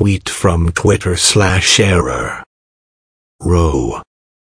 tweet from Twitter slash error. Row.